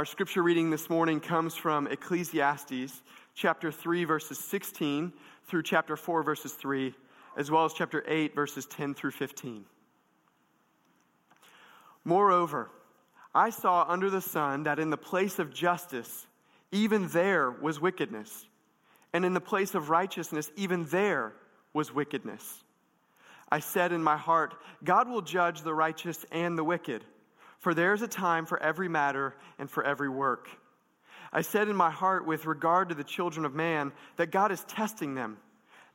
Our scripture reading this morning comes from Ecclesiastes chapter 3, verses 16 through chapter 4, verses 3, as well as chapter 8, verses 10 through 15. Moreover, I saw under the sun that in the place of justice, even there was wickedness, and in the place of righteousness, even there was wickedness. I said in my heart, God will judge the righteous and the wicked. For there is a time for every matter and for every work. I said in my heart, with regard to the children of man, that God is testing them,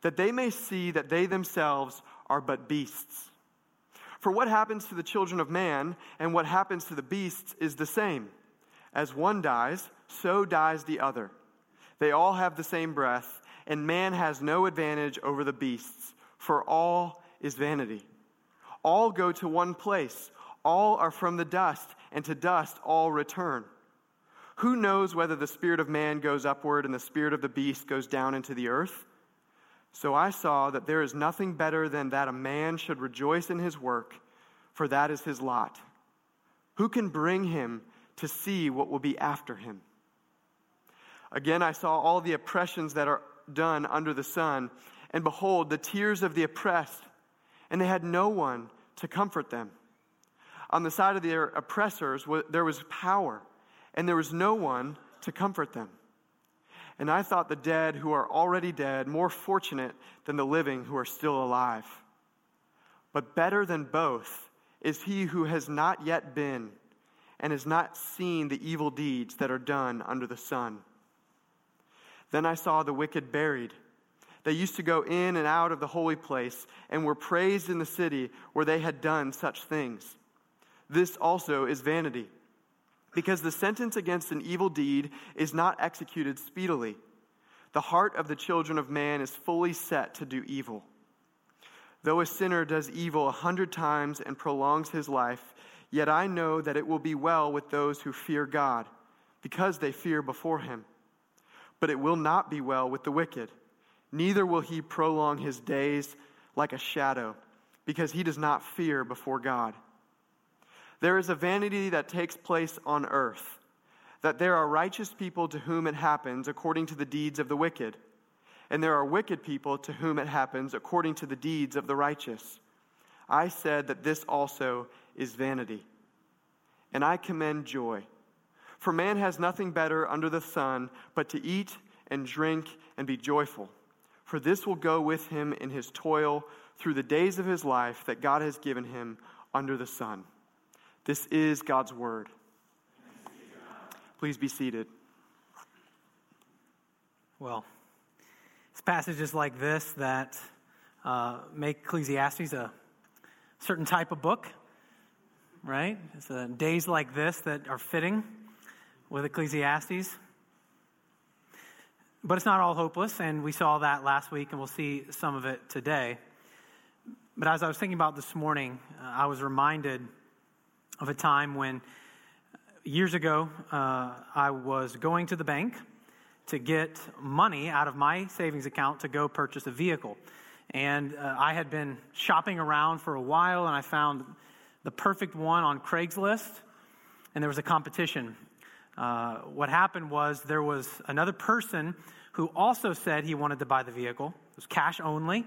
that they may see that they themselves are but beasts. For what happens to the children of man and what happens to the beasts is the same. As one dies, so dies the other. They all have the same breath, and man has no advantage over the beasts, for all is vanity. All go to one place all are from the dust, and to dust all return. Who knows whether the spirit of man goes upward and the spirit of the beast goes down into the earth? So I saw that there is nothing better than that a man should rejoice in his work, for that is his lot. Who can bring him to see what will be after him? Again, I saw all the oppressions that are done under the sun, and behold, the tears of the oppressed, and they had no one to comfort them on the side of their oppressors, there was power, and there was no one to comfort them. And I thought the dead who are already dead more fortunate than the living who are still alive. But better than both is he who has not yet been and has not seen the evil deeds that are done under the sun. Then I saw the wicked buried. They used to go in and out of the holy place and were praised in the city where they had done such things. This also is vanity, because the sentence against an evil deed is not executed speedily. The heart of the children of man is fully set to do evil. Though a sinner does evil a hundred times and prolongs his life, yet I know that it will be well with those who fear God, because they fear before him. But it will not be well with the wicked, neither will he prolong his days like a shadow, because he does not fear before God. There is a vanity that takes place on earth, that there are righteous people to whom it happens according to the deeds of the wicked, and there are wicked people to whom it happens according to the deeds of the righteous. I said that this also is vanity. And I commend joy. For man has nothing better under the sun but to eat and drink and be joyful. For this will go with him in his toil through the days of his life that God has given him under the sun. This is God's word. Please be seated. Well, it's passages like this that uh, make Ecclesiastes a certain type of book, right? It's uh, days like this that are fitting with Ecclesiastes. But it's not all hopeless, and we saw that last week, and we'll see some of it today. But as I was thinking about this morning, uh, I was reminded of a time when years ago uh, I was going to the bank to get money out of my savings account to go purchase a vehicle. And uh, I had been shopping around for a while and I found the perfect one on Craigslist, and there was a competition. Uh, what happened was there was another person who also said he wanted to buy the vehicle. It was cash only.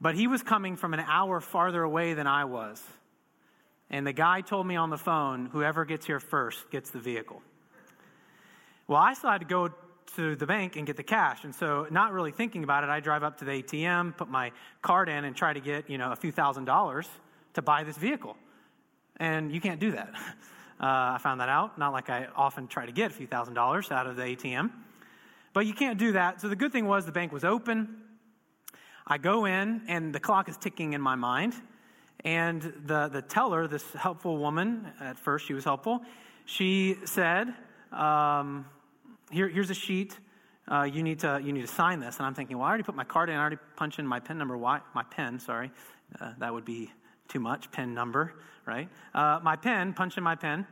But he was coming from an hour farther away than I was. And the guy told me on the phone, whoever gets here first gets the vehicle. Well, I still had to go to the bank and get the cash. And so, not really thinking about it, I drive up to the ATM, put my card in, and try to get, you know, a few thousand dollars to buy this vehicle. And you can't do that. Uh, I found that out. Not like I often try to get a few thousand dollars out of the ATM. But you can't do that. So the good thing was the bank was open. I go in, and the clock is ticking in my mind. And the, the teller, this helpful woman, at first she was helpful, she said, um, Here, here's a sheet. Uh, you, need to, you need to sign this. And I'm thinking, well, I already put my card in. I already punched in my PIN number. Why? My pen, sorry. Uh, that would be too much. PIN number, right? Uh, my pen, punch in my pen.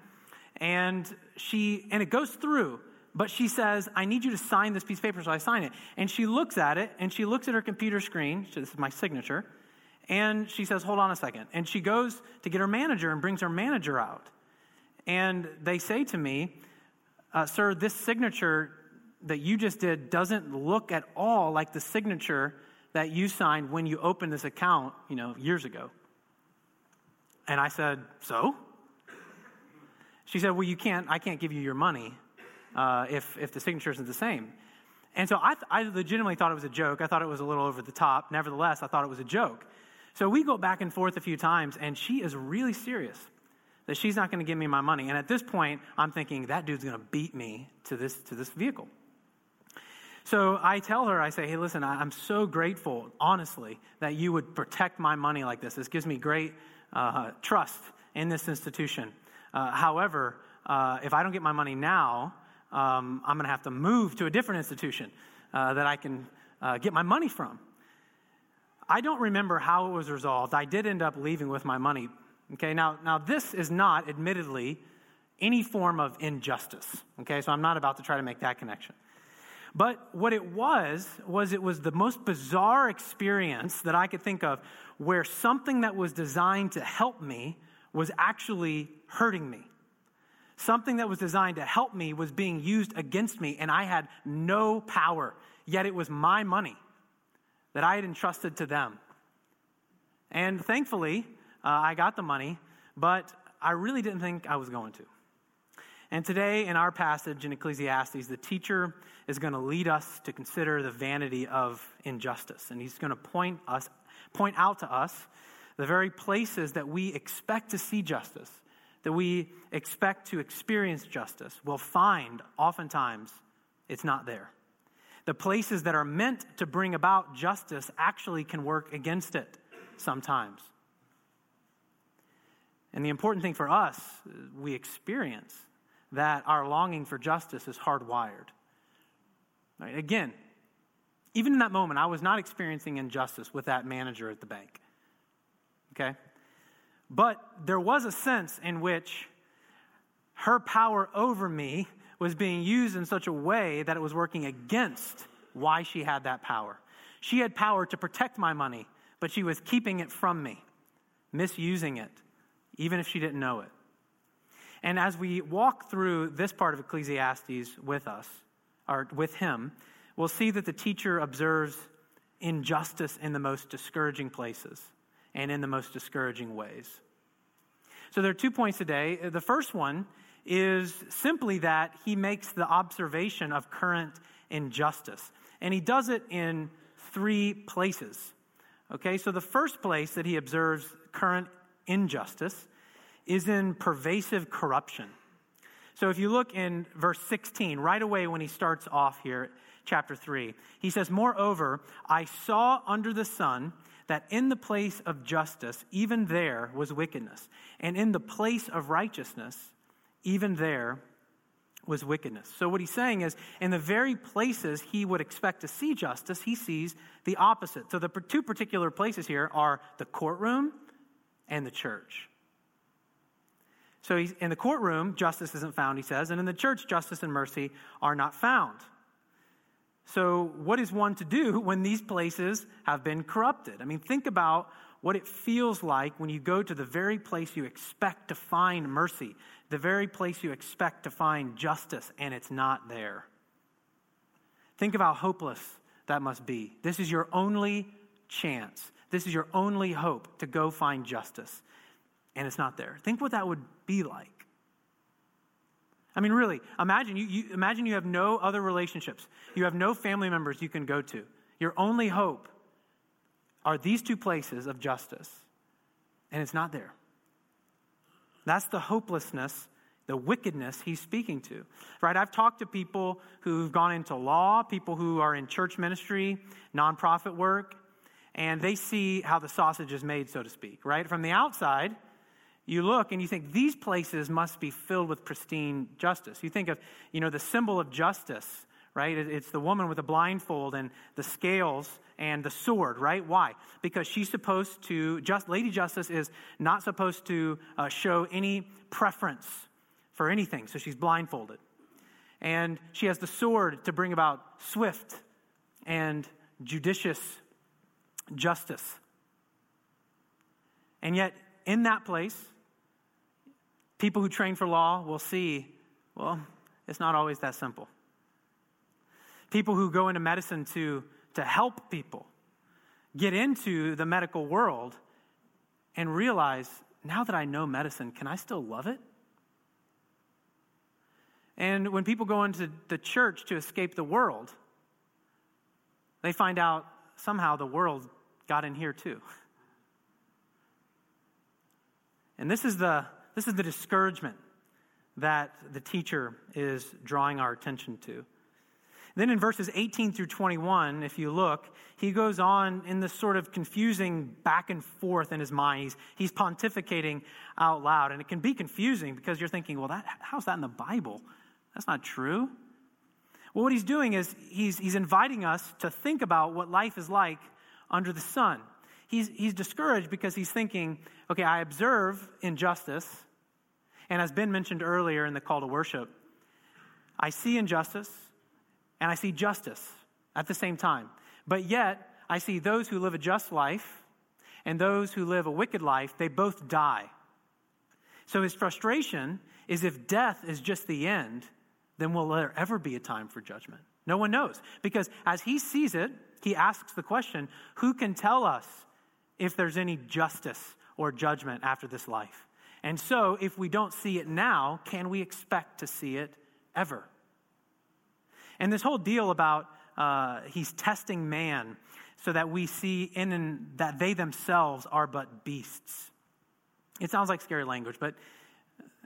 And she, and it goes through. But she says, I need you to sign this piece of paper. So I sign it. And she looks at it and she looks at her computer screen. So this is my signature. And she says, Hold on a second. And she goes to get her manager and brings her manager out. And they say to me, uh, Sir, this signature that you just did doesn't look at all like the signature that you signed when you opened this account, you know, years ago. And I said, So? She said, Well, you can't, I can't give you your money uh, if, if the signature isn't the same. And so I, I legitimately thought it was a joke. I thought it was a little over the top. Nevertheless, I thought it was a joke. So we go back and forth a few times, and she is really serious that she's not going to give me my money. And at this point, I'm thinking that dude's going to beat me to this, to this vehicle. So I tell her, I say, hey, listen, I'm so grateful, honestly, that you would protect my money like this. This gives me great uh, trust in this institution. Uh, however, uh, if I don't get my money now, um, I'm going to have to move to a different institution uh, that I can uh, get my money from. I don't remember how it was resolved. I did end up leaving with my money. Okay, now, now this is not, admittedly, any form of injustice. Okay, so I'm not about to try to make that connection. But what it was, was it was the most bizarre experience that I could think of where something that was designed to help me was actually hurting me. Something that was designed to help me was being used against me, and I had no power. Yet it was my money that I had entrusted to them. And thankfully, uh, I got the money, but I really didn't think I was going to. And today, in our passage in Ecclesiastes, the teacher is going to lead us to consider the vanity of injustice. And he's going to point, us, point out to us the very places that we expect to see justice, that we expect to experience justice, will find oftentimes it's not there. The places that are meant to bring about justice actually can work against it sometimes. And the important thing for us, we experience that our longing for justice is hardwired. Right? Again, even in that moment, I was not experiencing injustice with that manager at the bank okay? But there was a sense in which her power over me was being used in such a way that it was working against why she had that power. She had power to protect my money, but she was keeping it from me, misusing it, even if she didn't know it. And as we walk through this part of Ecclesiastes with us, or with him, we'll see that the teacher observes injustice in the most discouraging places and in the most discouraging ways. So there are two points today. The first one is simply that he makes the observation of current injustice, and he does it in three places. Okay, so the first place that he observes current injustice is in pervasive corruption. So if you look in verse 16, right away when he starts off here, chapter 3, he says, Moreover, I saw under the sun that in the place of justice, even there was wickedness. And in the place of righteousness, even there was wickedness. So, what he's saying is, in the very places he would expect to see justice, he sees the opposite. So, the two particular places here are the courtroom and the church. So, he's, in the courtroom, justice isn't found, he says, and in the church, justice and mercy are not found. So, what is one to do when these places have been corrupted? I mean, think about what it feels like when you go to the very place you expect to find mercy, the very place you expect to find justice, and it's not there. Think of how hopeless that must be. This is your only chance. This is your only hope to go find justice, and it's not there. Think what that would be like. I mean, really, imagine you, you, imagine you have no other relationships. You have no family members you can go to. Your only hope are these two places of justice, and it's not there. That's the hopelessness, the wickedness he's speaking to. Right? I've talked to people who've gone into law, people who are in church ministry, nonprofit work, and they see how the sausage is made, so to speak. Right? From the outside, you look and you think these places must be filled with pristine justice. You think of, you know, the symbol of justice, right? It's the woman with the blindfold and the scales and the sword, right? Why? Because she's supposed to, just Lady Justice is not supposed to uh, show any preference for anything, so she's blindfolded. And she has the sword to bring about swift and judicious justice. And yet, in that place, People who train for law will see, well, it's not always that simple. People who go into medicine to, to help people get into the medical world and realize now that I know medicine, can I still love it? And when people go into the church to escape the world, they find out somehow the world got in here too. And this is the, this is the discouragement that the teacher is drawing our attention to. Then in verses 18 through 21, if you look, he goes on in this sort of confusing back and forth in his mind. He's, he's pontificating out loud. And it can be confusing because you're thinking, well, that, how's that in the Bible? That's not true. Well, what he's doing is he's, he's inviting us to think about what life is like under the sun. He's, he's discouraged because he's thinking, okay, I observe injustice, and as Ben mentioned earlier in the call to worship, I see injustice and I see justice at the same time. But yet, I see those who live a just life and those who live a wicked life, they both die. So his frustration is if death is just the end, then will there ever be a time for judgment? No one knows. Because as he sees it, he asks the question who can tell us if there's any justice or judgment after this life? And so, if we don't see it now, can we expect to see it ever? And this whole deal about uh, he's testing man so that we see in and that they themselves are but beasts. It sounds like scary language, but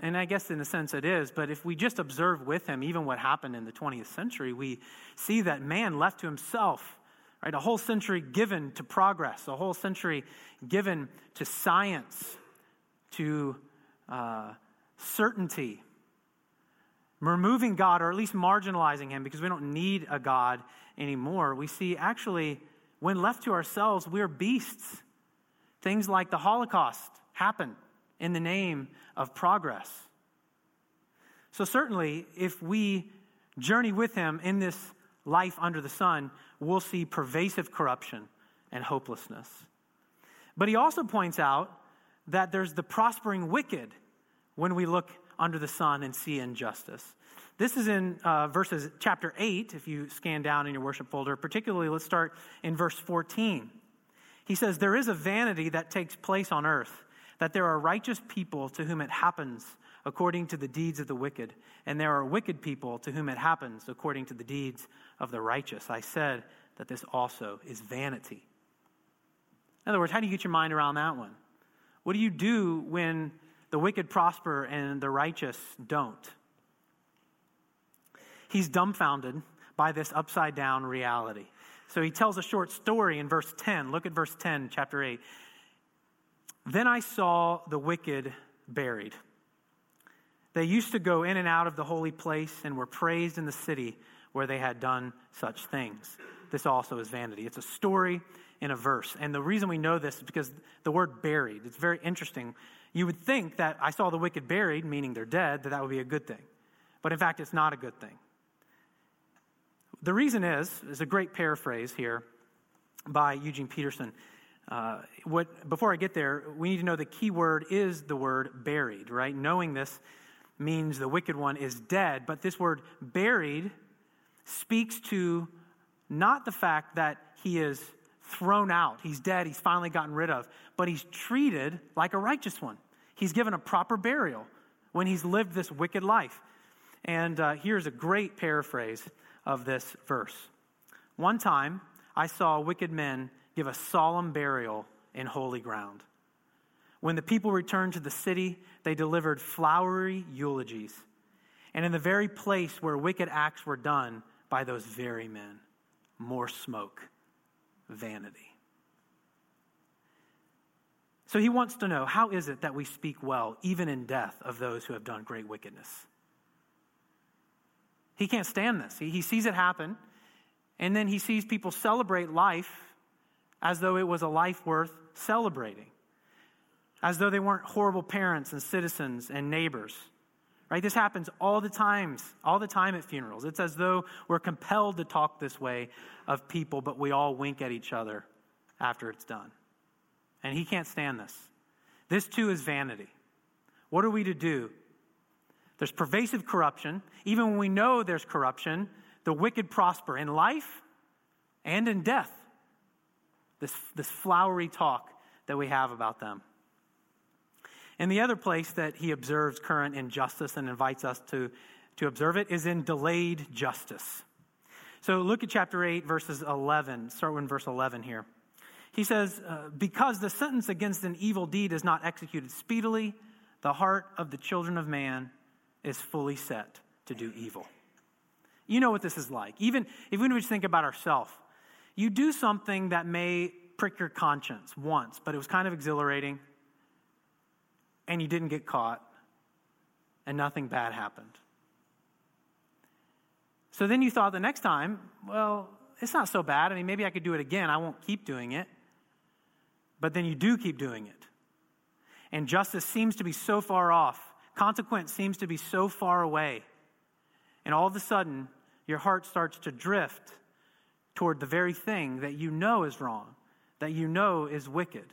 and I guess in a sense it is, but if we just observe with him even what happened in the 20th century, we see that man left to himself, right? A whole century given to progress, a whole century given to science, to uh, certainty, removing God or at least marginalizing him because we don't need a God anymore. We see actually, when left to ourselves, we're beasts. Things like the Holocaust happen in the name of progress. So, certainly, if we journey with him in this life under the sun, we'll see pervasive corruption and hopelessness. But he also points out that there's the prospering wicked when we look under the sun and see injustice. This is in uh, verses chapter 8, if you scan down in your worship folder. Particularly, let's start in verse 14. He says, There is a vanity that takes place on earth that there are righteous people to whom it happens according to the deeds of the wicked, and there are wicked people to whom it happens according to the deeds of the righteous. I said that this also is vanity. In other words, how do you get your mind around that one? What do you do when the wicked prosper and the righteous don't? He's dumbfounded by this upside down reality. So he tells a short story in verse 10. Look at verse 10, chapter 8. Then I saw the wicked buried. They used to go in and out of the holy place and were praised in the city where they had done such things. This also is vanity. It's a story in a verse. And the reason we know this is because the word buried, it's very interesting. You would think that I saw the wicked buried, meaning they're dead, that that would be a good thing. But in fact, it's not a good thing. The reason is, is a great paraphrase here by Eugene Peterson. Uh, what, before I get there, we need to know the key word is the word buried, right? Knowing this means the wicked one is dead, but this word buried speaks to not the fact that he is thrown out, he's dead, he's finally gotten rid of, but he's treated like a righteous one. He's given a proper burial when he's lived this wicked life. And uh, here's a great paraphrase of this verse. One time, I saw wicked men give a solemn burial in holy ground. When the people returned to the city, they delivered flowery eulogies, and in the very place where wicked acts were done by those very men, more smoke, vanity. So he wants to know how is it that we speak well, even in death, of those who have done great wickedness? He can't stand this. He, he sees it happen, and then he sees people celebrate life as though it was a life worth celebrating, as though they weren't horrible parents and citizens and neighbors. Right? This happens all the times, all the time at funerals. It's as though we're compelled to talk this way of people, but we all wink at each other after it's done. And he can't stand this. This too is vanity. What are we to do There's pervasive corruption. Even when we know there's corruption, the wicked prosper in life and in death. This, this flowery talk that we have about them. And the other place that he observes current injustice and invites us to, to observe it is in delayed justice. So look at chapter 8, verses 11. Start with verse 11 here. He says, uh, Because the sentence against an evil deed is not executed speedily, the heart of the children of man is fully set to do evil. You know what this is like. Even, even if we just think about ourselves, you do something that may prick your conscience once, but it was kind of exhilarating, and you didn't get caught, and nothing bad happened. So then you thought the next time, well, it's not so bad. I mean, maybe I could do it again. I won't keep doing it. But then you do keep doing it. And justice seems to be so far off, consequence seems to be so far away. And all of a sudden, your heart starts to drift toward the very thing that you know is wrong, that you know is wicked.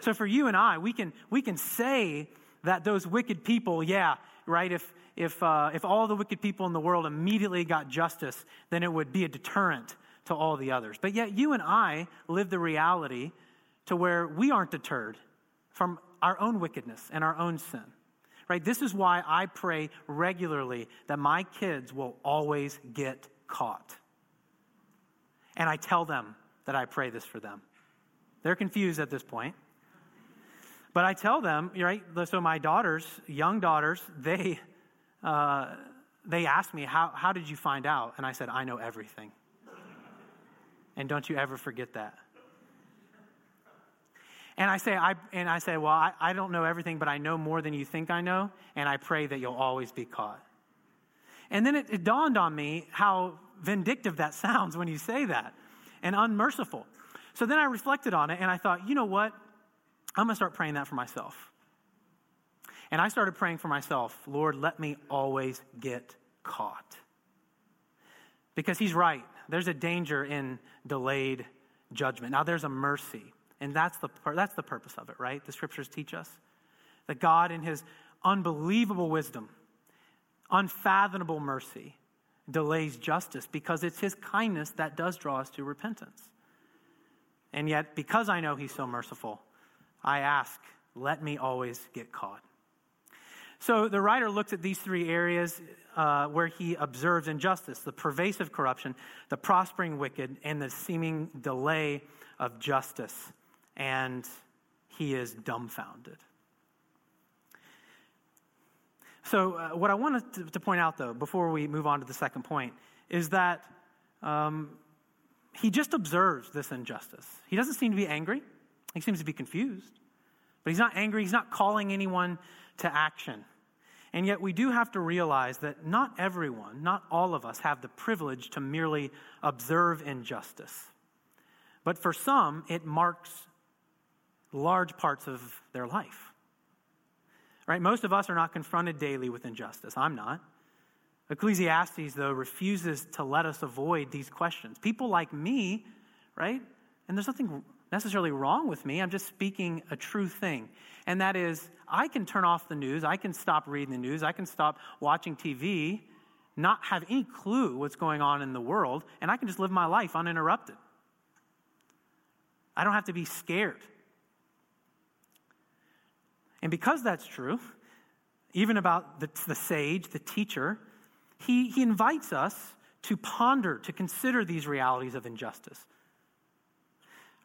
So for you and I, we can, we can say that those wicked people, yeah, right, if, if, uh, if all the wicked people in the world immediately got justice, then it would be a deterrent to all the others. But yet, you and I live the reality to where we aren't deterred from our own wickedness and our own sin. Right? This is why I pray regularly that my kids will always get caught. And I tell them that I pray this for them. They're confused at this point. But I tell them, right? So my daughters, young daughters, they uh, they ask me, how, how did you find out? And I said, I know everything. And don't you ever forget that. And I say, I, and I say, well, I, I don't know everything, but I know more than you think I know, and I pray that you'll always be caught. And then it, it dawned on me how vindictive that sounds when you say that and unmerciful. So then I reflected on it and I thought, you know what? I'm going to start praying that for myself. And I started praying for myself Lord, let me always get caught. Because he's right. There's a danger in delayed judgment. Now, there's a mercy. And that's the, that's the purpose of it, right? The scriptures teach us that God, in his unbelievable wisdom, unfathomable mercy, delays justice because it's his kindness that does draw us to repentance. And yet, because I know he's so merciful, I ask, let me always get caught. So the writer looks at these three areas uh, where he observes injustice the pervasive corruption, the prospering wicked, and the seeming delay of justice. And he is dumbfounded. So, uh, what I wanted to, to, point out, though, before we move on to the second point, is that um, he just observes this injustice. He doesn't seem to be angry, he seems to be confused. But he's not angry, he's not calling anyone to action. And yet, we do have to realize that not everyone, not all of us, have the privilege to merely observe injustice. But for some, it marks large parts of their life. Right? Most of us are not confronted daily with injustice. I'm not. Ecclesiastes, though, refuses to let us avoid these questions. People like me, right? And there's nothing necessarily wrong with me. I'm just speaking a true thing. And that is, I can turn off the news, I can stop reading the news, I can stop watching TV, not have any clue what's going on in the world, and I can just live my life uninterrupted. I don't have to be scared. And because that's true, even about the, the sage, the teacher, he, he invites us to ponder, to consider these realities of injustice.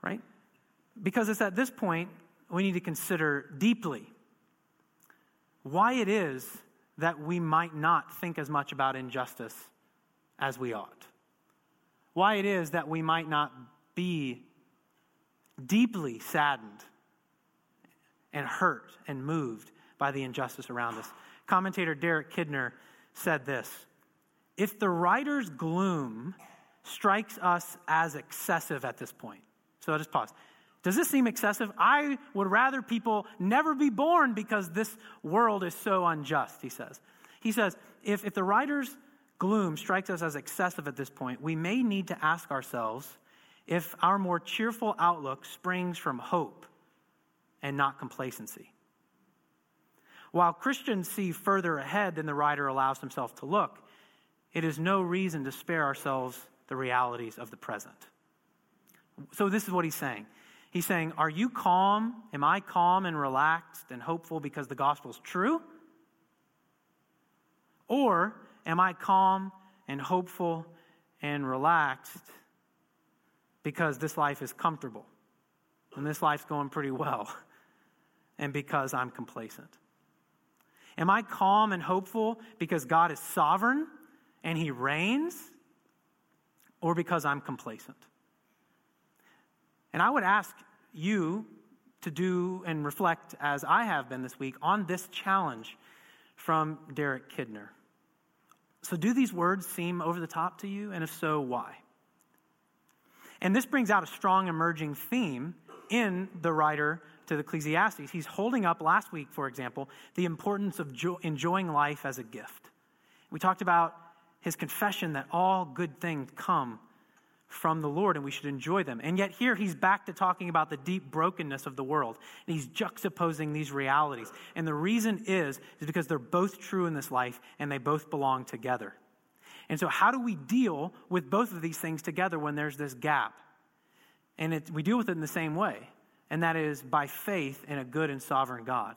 Right? Because it's at this point we need to consider deeply why it is that we might not think as much about injustice as we ought. Why it is that we might not be deeply saddened and hurt and moved by the injustice around us. Commentator Derek Kidner said this If the writer's gloom strikes us as excessive at this point, so I'll just pause. Does this seem excessive? I would rather people never be born because this world is so unjust, he says. He says, if, if the writer's gloom strikes us as excessive at this point, we may need to ask ourselves if our more cheerful outlook springs from hope and not complacency. While Christians see further ahead than the writer allows himself to look, it is no reason to spare ourselves the realities of the present. So, this is what he's saying. He's saying, Are you calm? Am I calm and relaxed and hopeful because the gospel is true? Or am I calm and hopeful and relaxed because this life is comfortable and this life's going pretty well and because I'm complacent? Am I calm and hopeful because God is sovereign and he reigns or because I'm complacent? And I would ask you to do and reflect, as I have been this week, on this challenge from Derek Kidner. So, do these words seem over the top to you? And if so, why? And this brings out a strong emerging theme in the writer to the Ecclesiastes. He's holding up last week, for example, the importance of jo- enjoying life as a gift. We talked about his confession that all good things come from the Lord and we should enjoy them. And yet, here he's back to talking about the deep brokenness of the world. And he's juxtaposing these realities. And the reason is, is because they're both true in this life and they both belong together. And so, how do we deal with both of these things together when there's this gap? And it, we deal with it in the same way, and that is by faith in a good and sovereign God.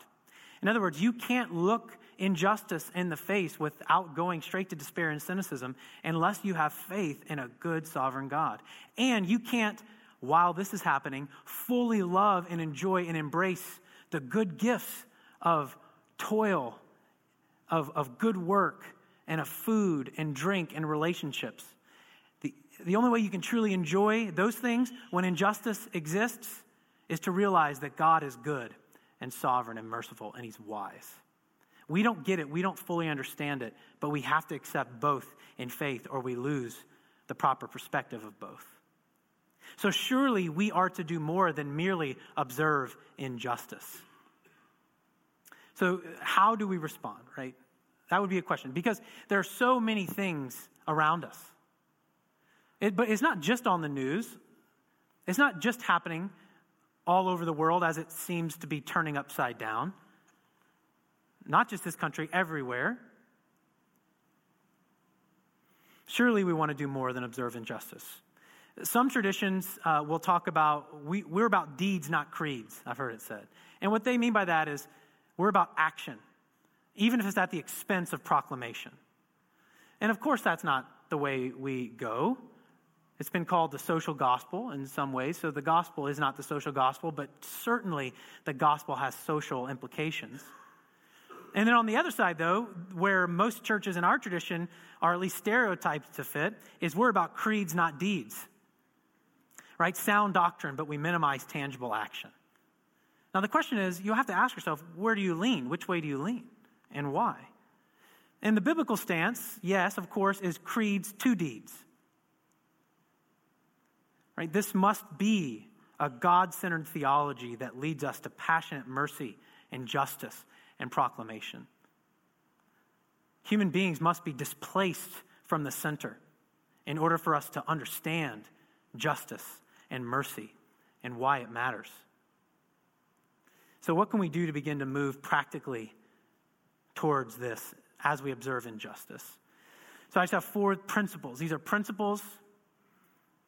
In other words, you can't look injustice in the face without going straight to despair and cynicism unless you have faith in a good sovereign God. And you can't, while this is happening, fully love and enjoy and embrace the good gifts of toil, of, of good work, and of food and drink and relationships. The, the only way you can truly enjoy those things when injustice exists is to realize that God is good and sovereign and merciful and He's wise. We don't get it, we don't fully understand it, but we have to accept both in faith or we lose the proper perspective of both. So, surely we are to do more than merely observe injustice. So, how do we respond, right? That would be a question because there are so many things around us. It, but it's not just on the news, it's not just happening all over the world as it seems to be turning upside down not just this country, everywhere. Surely we want to do more than observe injustice. Some traditions uh, will talk about, we, we're about deeds, not creeds, I've heard it said. And what they mean by that is we're about action, even if it's at the expense of proclamation. And of course, that's not the way we go. It's been called the social gospel in some ways. So the gospel is not the social gospel, but certainly the gospel has social implications. And then on the other side, though, where most churches in our tradition are at least stereotyped to fit, is we're about creeds, not deeds. Right? Sound doctrine, but we minimize tangible action. Now, the question is you have to ask yourself where do you lean? Which way do you lean? And why? And the biblical stance, yes, of course, is creeds to deeds. Right? This must be a God centered theology that leads us to passionate mercy and justice and proclamation. Human beings must be displaced from the center in order for us to understand justice and mercy and why it matters. So, what can we do to begin to move practically towards this as we observe injustice? So, I just have four principles. These are principles,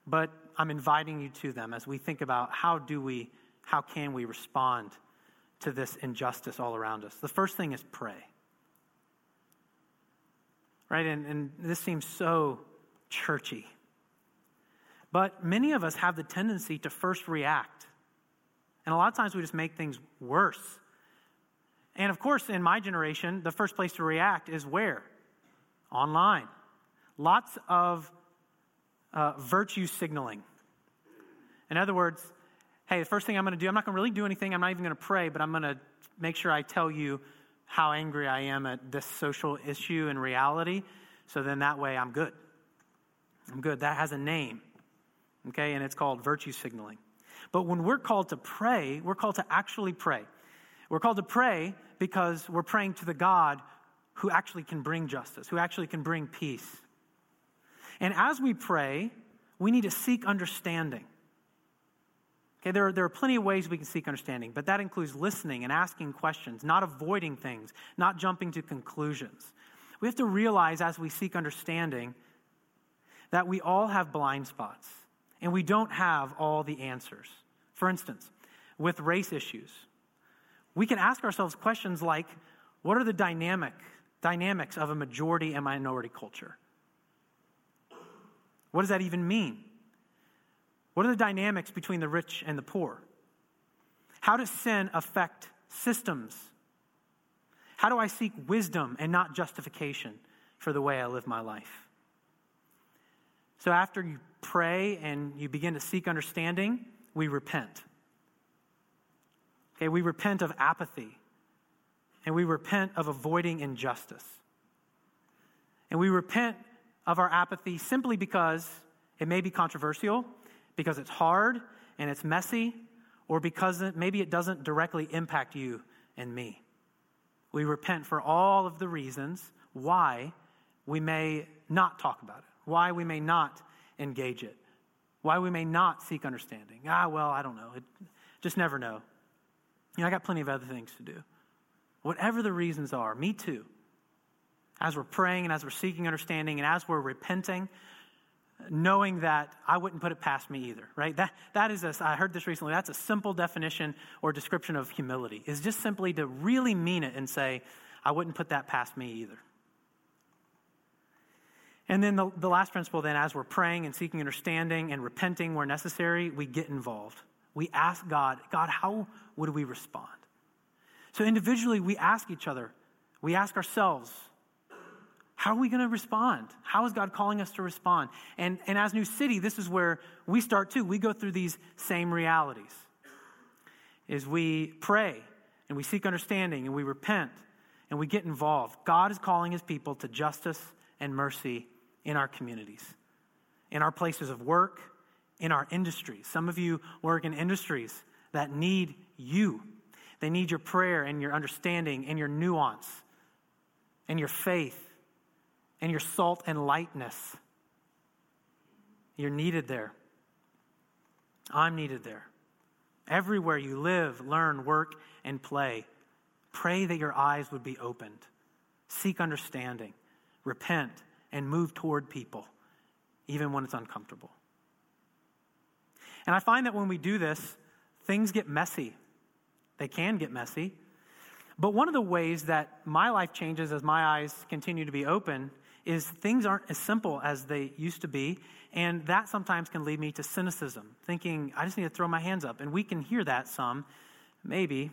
but I'm inviting you to them as we think about how do we, how can we respond to this injustice all around us. The first thing is pray. Right? And, and this seems so churchy. But many of us have the tendency to first react. And a lot of times we just make things worse. And of course, in my generation, the first place to react is where? Online. Lots of uh, virtue signaling. In other words, hey, the first thing I'm going to do, I'm not going to really do anything. I'm not even going to pray, but I'm going to make sure I tell you how angry I am at this social issue and reality. So then that way I'm good. I'm good. That has a name, okay? And it's called virtue signaling. But when we're called to pray, we're called to actually pray. We're called to pray because we're praying to the God who actually can bring justice, who actually can bring peace. And as we pray, we need to seek understanding. Okay, there, are, there are plenty of ways we can seek understanding, but that includes listening and asking questions, not avoiding things, not jumping to conclusions. We have to realize as we seek understanding that we all have blind spots and we don't have all the answers. For instance, with race issues, we can ask ourselves questions like what are the dynamic dynamics of a majority and minority culture? What does that even mean? What are the dynamics between the rich and the poor? How does sin affect systems? How do I seek wisdom and not justification for the way I live my life? So, after you pray and you begin to seek understanding, we repent. Okay, we repent of apathy and we repent of avoiding injustice. And we repent of our apathy simply because it may be controversial, because it's hard and it's messy, or because it, maybe it doesn't directly impact you and me. We repent for all of the reasons why we may not talk about it, why we may not engage it, why we may not seek understanding. Ah, well, I don't know. It, just never know. You know, I got plenty of other things to do. Whatever the reasons are, me too. As we're praying and as we're seeking understanding and as we're repenting, knowing that I wouldn't put it past me either, right? That, that is, a, I heard this recently, that's a simple definition or description of humility, is just simply to really mean it and say, I wouldn't put that past me either. And then the, the last principle, then, as we're praying and seeking understanding and repenting where necessary, we get involved. We ask God, God, how would we respond? So individually, we ask each other, we ask ourselves, how are we going to respond? How is God calling us to respond? And, and as New City, this is where we start too. We go through these same realities. Is we pray and we seek understanding and we repent and we get involved. God is calling his people to justice and mercy in our communities, in our places of work, in our industries. Some of you work in industries that need you they need your prayer and your understanding and your nuance and your faith and your salt and lightness. You're needed there. I'm needed there. Everywhere you live, learn, work, and play, pray that your eyes would be opened. Seek understanding, repent, and move toward people, even when it's uncomfortable. And I find that when we do this, things get messy they can get messy. But one of the ways that my life changes as my eyes continue to be open is things aren't as simple as they used to be. And that sometimes can lead me to cynicism, thinking, I just need to throw my hands up. And we can hear that some, maybe,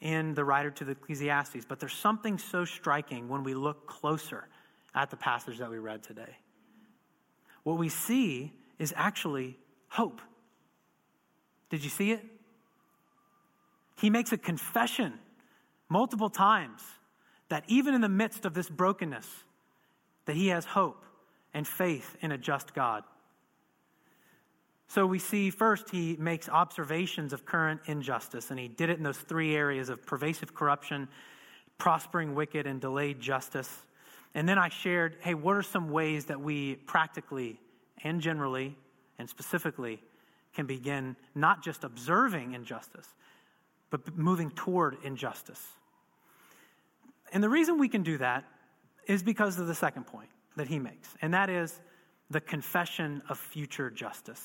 in the writer to the Ecclesiastes. But there's something so striking when we look closer at the passage that we read today. What we see is actually hope. Did you see it? He makes a confession multiple times that even in the midst of this brokenness, that he has hope and faith in a just God. So we see first he makes observations of current injustice, and he did it in those three areas of pervasive corruption, prospering wicked, and delayed justice. And then I shared, hey, what are some ways that we practically and generally and specifically can begin not just observing injustice, but moving toward injustice. And the reason we can do that is because of the second point that he makes, and that is the confession of future justice.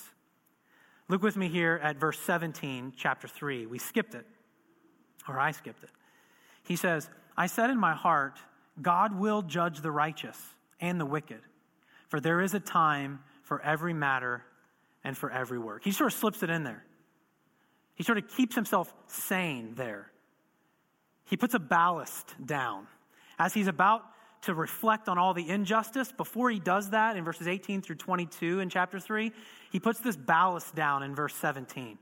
Look with me here at verse 17, chapter 3. We skipped it, or I skipped it. He says, I said in my heart, God will judge the righteous and the wicked, for there is a time for every matter and for every work. He sort of slips it in there. He sort of keeps himself sane there. He puts a ballast down. As he's about to reflect on all the injustice, before he does that in verses 18 through 22 in chapter 3, he puts this ballast down in verse 17.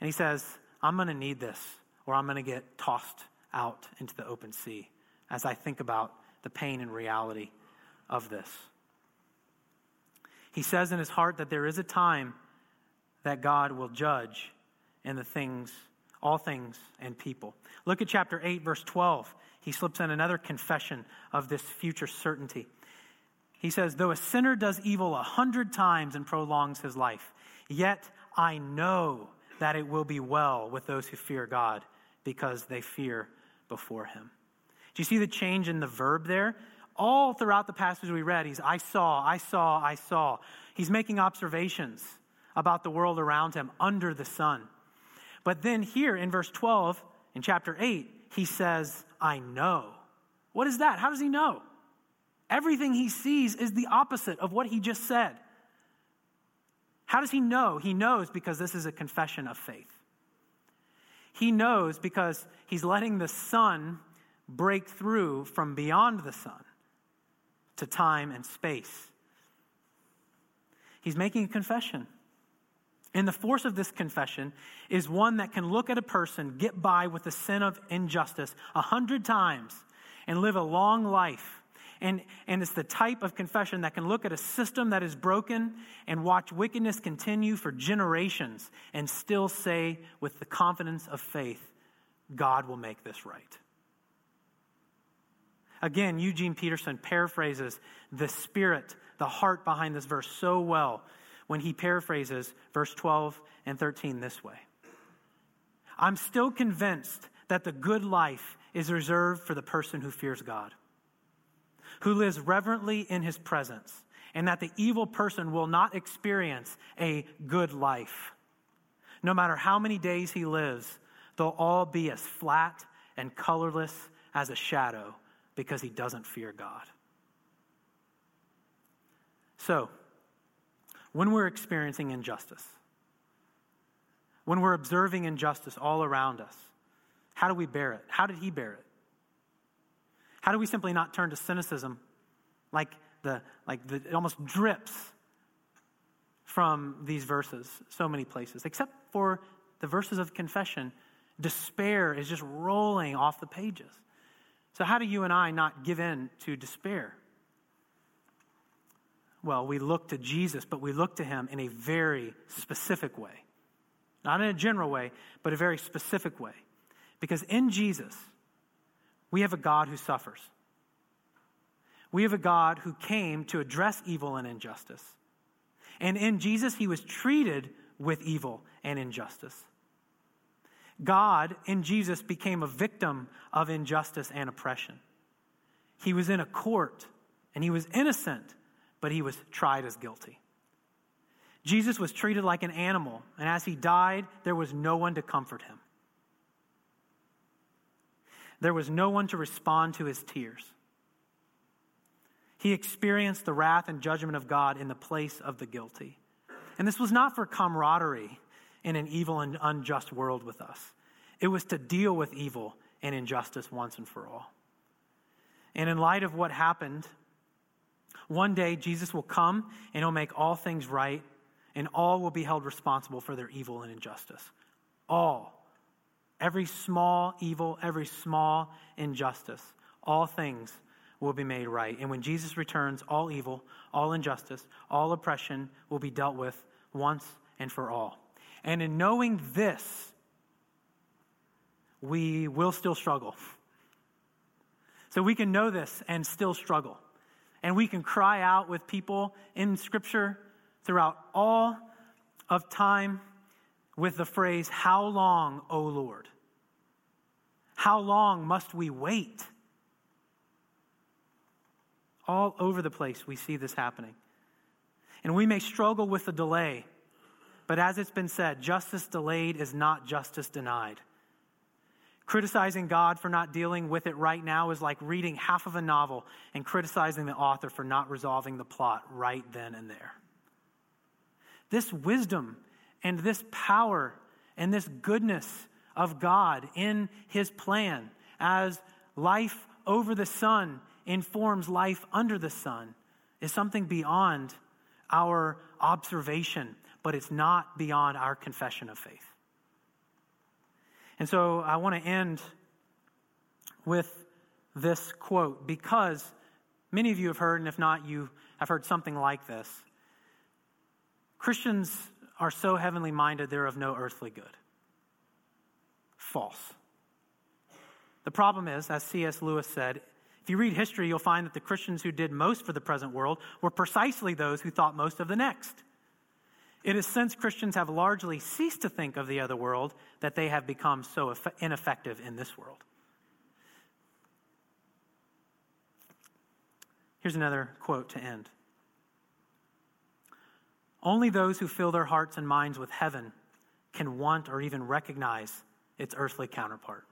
And he says, I'm going to need this, or I'm going to get tossed out into the open sea as I think about the pain and reality of this. He says in his heart that there is a time that God will judge and the things, all things and people. Look at chapter 8, verse 12. He slips in another confession of this future certainty. He says, Though a sinner does evil a hundred times and prolongs his life, yet I know that it will be well with those who fear God because they fear before him. Do you see the change in the verb there? All throughout the passage we read, he's, I saw, I saw, I saw. He's making observations about the world around him under the sun. But then here in verse 12, in chapter 8, he says, I know. What is that? How does he know? Everything he sees is the opposite of what he just said. How does he know? He knows because this is a confession of faith. He knows because he's letting the sun break through from beyond the sun to time and space. He's making a confession. And the force of this confession is one that can look at a person get by with the sin of injustice a hundred times and live a long life. And, and it's the type of confession that can look at a system that is broken and watch wickedness continue for generations and still say, with the confidence of faith, God will make this right. Again, Eugene Peterson paraphrases the spirit, the heart behind this verse so well when he paraphrases verse 12 and 13 this way I'm still convinced that the good life is reserved for the person who fears God, who lives reverently in his presence, and that the evil person will not experience a good life. No matter how many days he lives, they'll all be as flat and colorless as a shadow because he doesn't fear God. So, when we're experiencing injustice, when we're observing injustice all around us, how do we bear it? How did he bear it? How do we simply not turn to cynicism like the like the, it almost drips from these verses so many places, except for the verses of confession, despair is just rolling off the pages. So, how do you and I not give in to despair? Well, we look to Jesus, but we look to him in a very specific way. Not in a general way, but a very specific way. Because in Jesus, we have a God who suffers. We have a God who came to address evil and injustice. And in Jesus, he was treated with evil and injustice. God in Jesus became a victim of injustice and oppression. He was in a court and he was innocent but he was tried as guilty. Jesus was treated like an animal, and as he died, there was no one to comfort him. There was no one to respond to his tears. He experienced the wrath and judgment of God in the place of the guilty. And this was not for camaraderie in an evil and unjust world with us, it was to deal with evil and injustice once and for all. And in light of what happened one day, Jesus will come and he'll make all things right, and all will be held responsible for their evil and injustice. All. Every small evil, every small injustice, all things will be made right. And when Jesus returns, all evil, all injustice, all oppression will be dealt with once and for all. And in knowing this, we will still struggle. So we can know this and still struggle. And we can cry out with people in Scripture throughout all of time with the phrase, How long, O Lord? How long must we wait? All over the place, we see this happening. And we may struggle with the delay, but as it's been said, justice delayed is not justice denied. Criticizing God for not dealing with it right now is like reading half of a novel and criticizing the author for not resolving the plot right then and there. This wisdom and this power and this goodness of God in his plan as life over the sun informs life under the sun is something beyond our observation, but it's not beyond our confession of faith. And so I want to end with this quote because many of you have heard, and if not, you have heard something like this. Christians are so heavenly minded, they're of no earthly good. False. The problem is, as C.S. Lewis said, if you read history, you'll find that the Christians who did most for the present world were precisely those who thought most of the next. It is since Christians have largely ceased to think of the other world that they have become so ineffective in this world. Here's another quote to end. Only those who fill their hearts and minds with heaven can want or even recognize its earthly counterpart.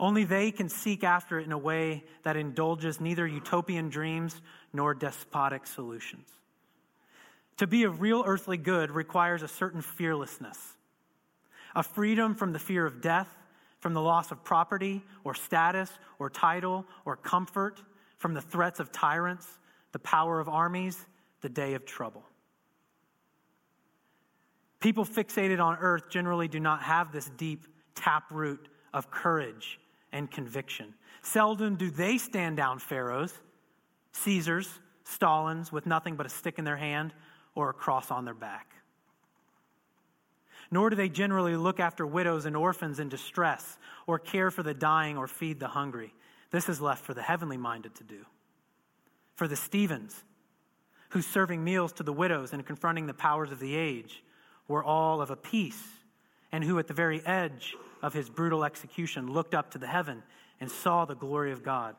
Only they can seek after it in a way that indulges neither utopian dreams nor despotic solutions. To be a real earthly good requires a certain fearlessness, a freedom from the fear of death, from the loss of property or status or title or comfort, from the threats of tyrants, the power of armies, the day of trouble. People fixated on earth generally do not have this deep taproot of courage and conviction. Seldom do they stand down pharaohs, Caesars, Stalins with nothing but a stick in their hand or a cross on their back. Nor do they generally look after widows and orphans in distress, or care for the dying, or feed the hungry. This is left for the heavenly minded to do. For the Stephens, who's serving meals to the widows and confronting the powers of the age, were all of a piece, and who at the very edge of his brutal execution looked up to the heaven and saw the glory of God.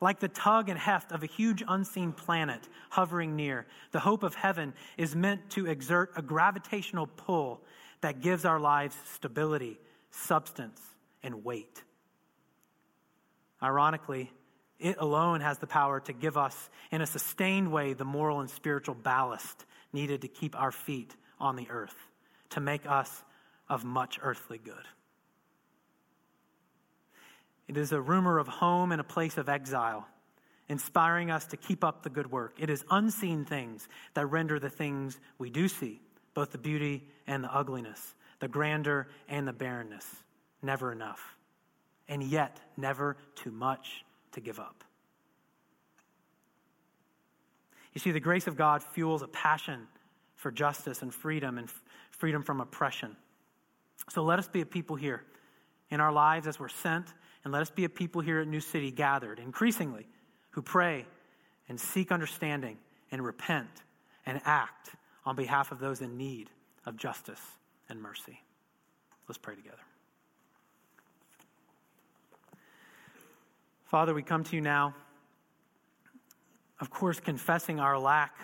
Like the tug and heft of a huge unseen planet hovering near, the hope of heaven is meant to exert a gravitational pull that gives our lives stability, substance, and weight. Ironically, it alone has the power to give us, in a sustained way, the moral and spiritual ballast needed to keep our feet on the earth, to make us of much earthly good. It is a rumor of home and a place of exile, inspiring us to keep up the good work. It is unseen things that render the things we do see, both the beauty and the ugliness, the grandeur and the barrenness, never enough, and yet never too much to give up. You see, the grace of God fuels a passion for justice and freedom and f- freedom from oppression. So let us be a people here in our lives as we're sent and let us be a people here at New City gathered increasingly who pray and seek understanding and repent and act on behalf of those in need of justice and mercy. Let's pray together. Father, we come to you now, of course, confessing our lack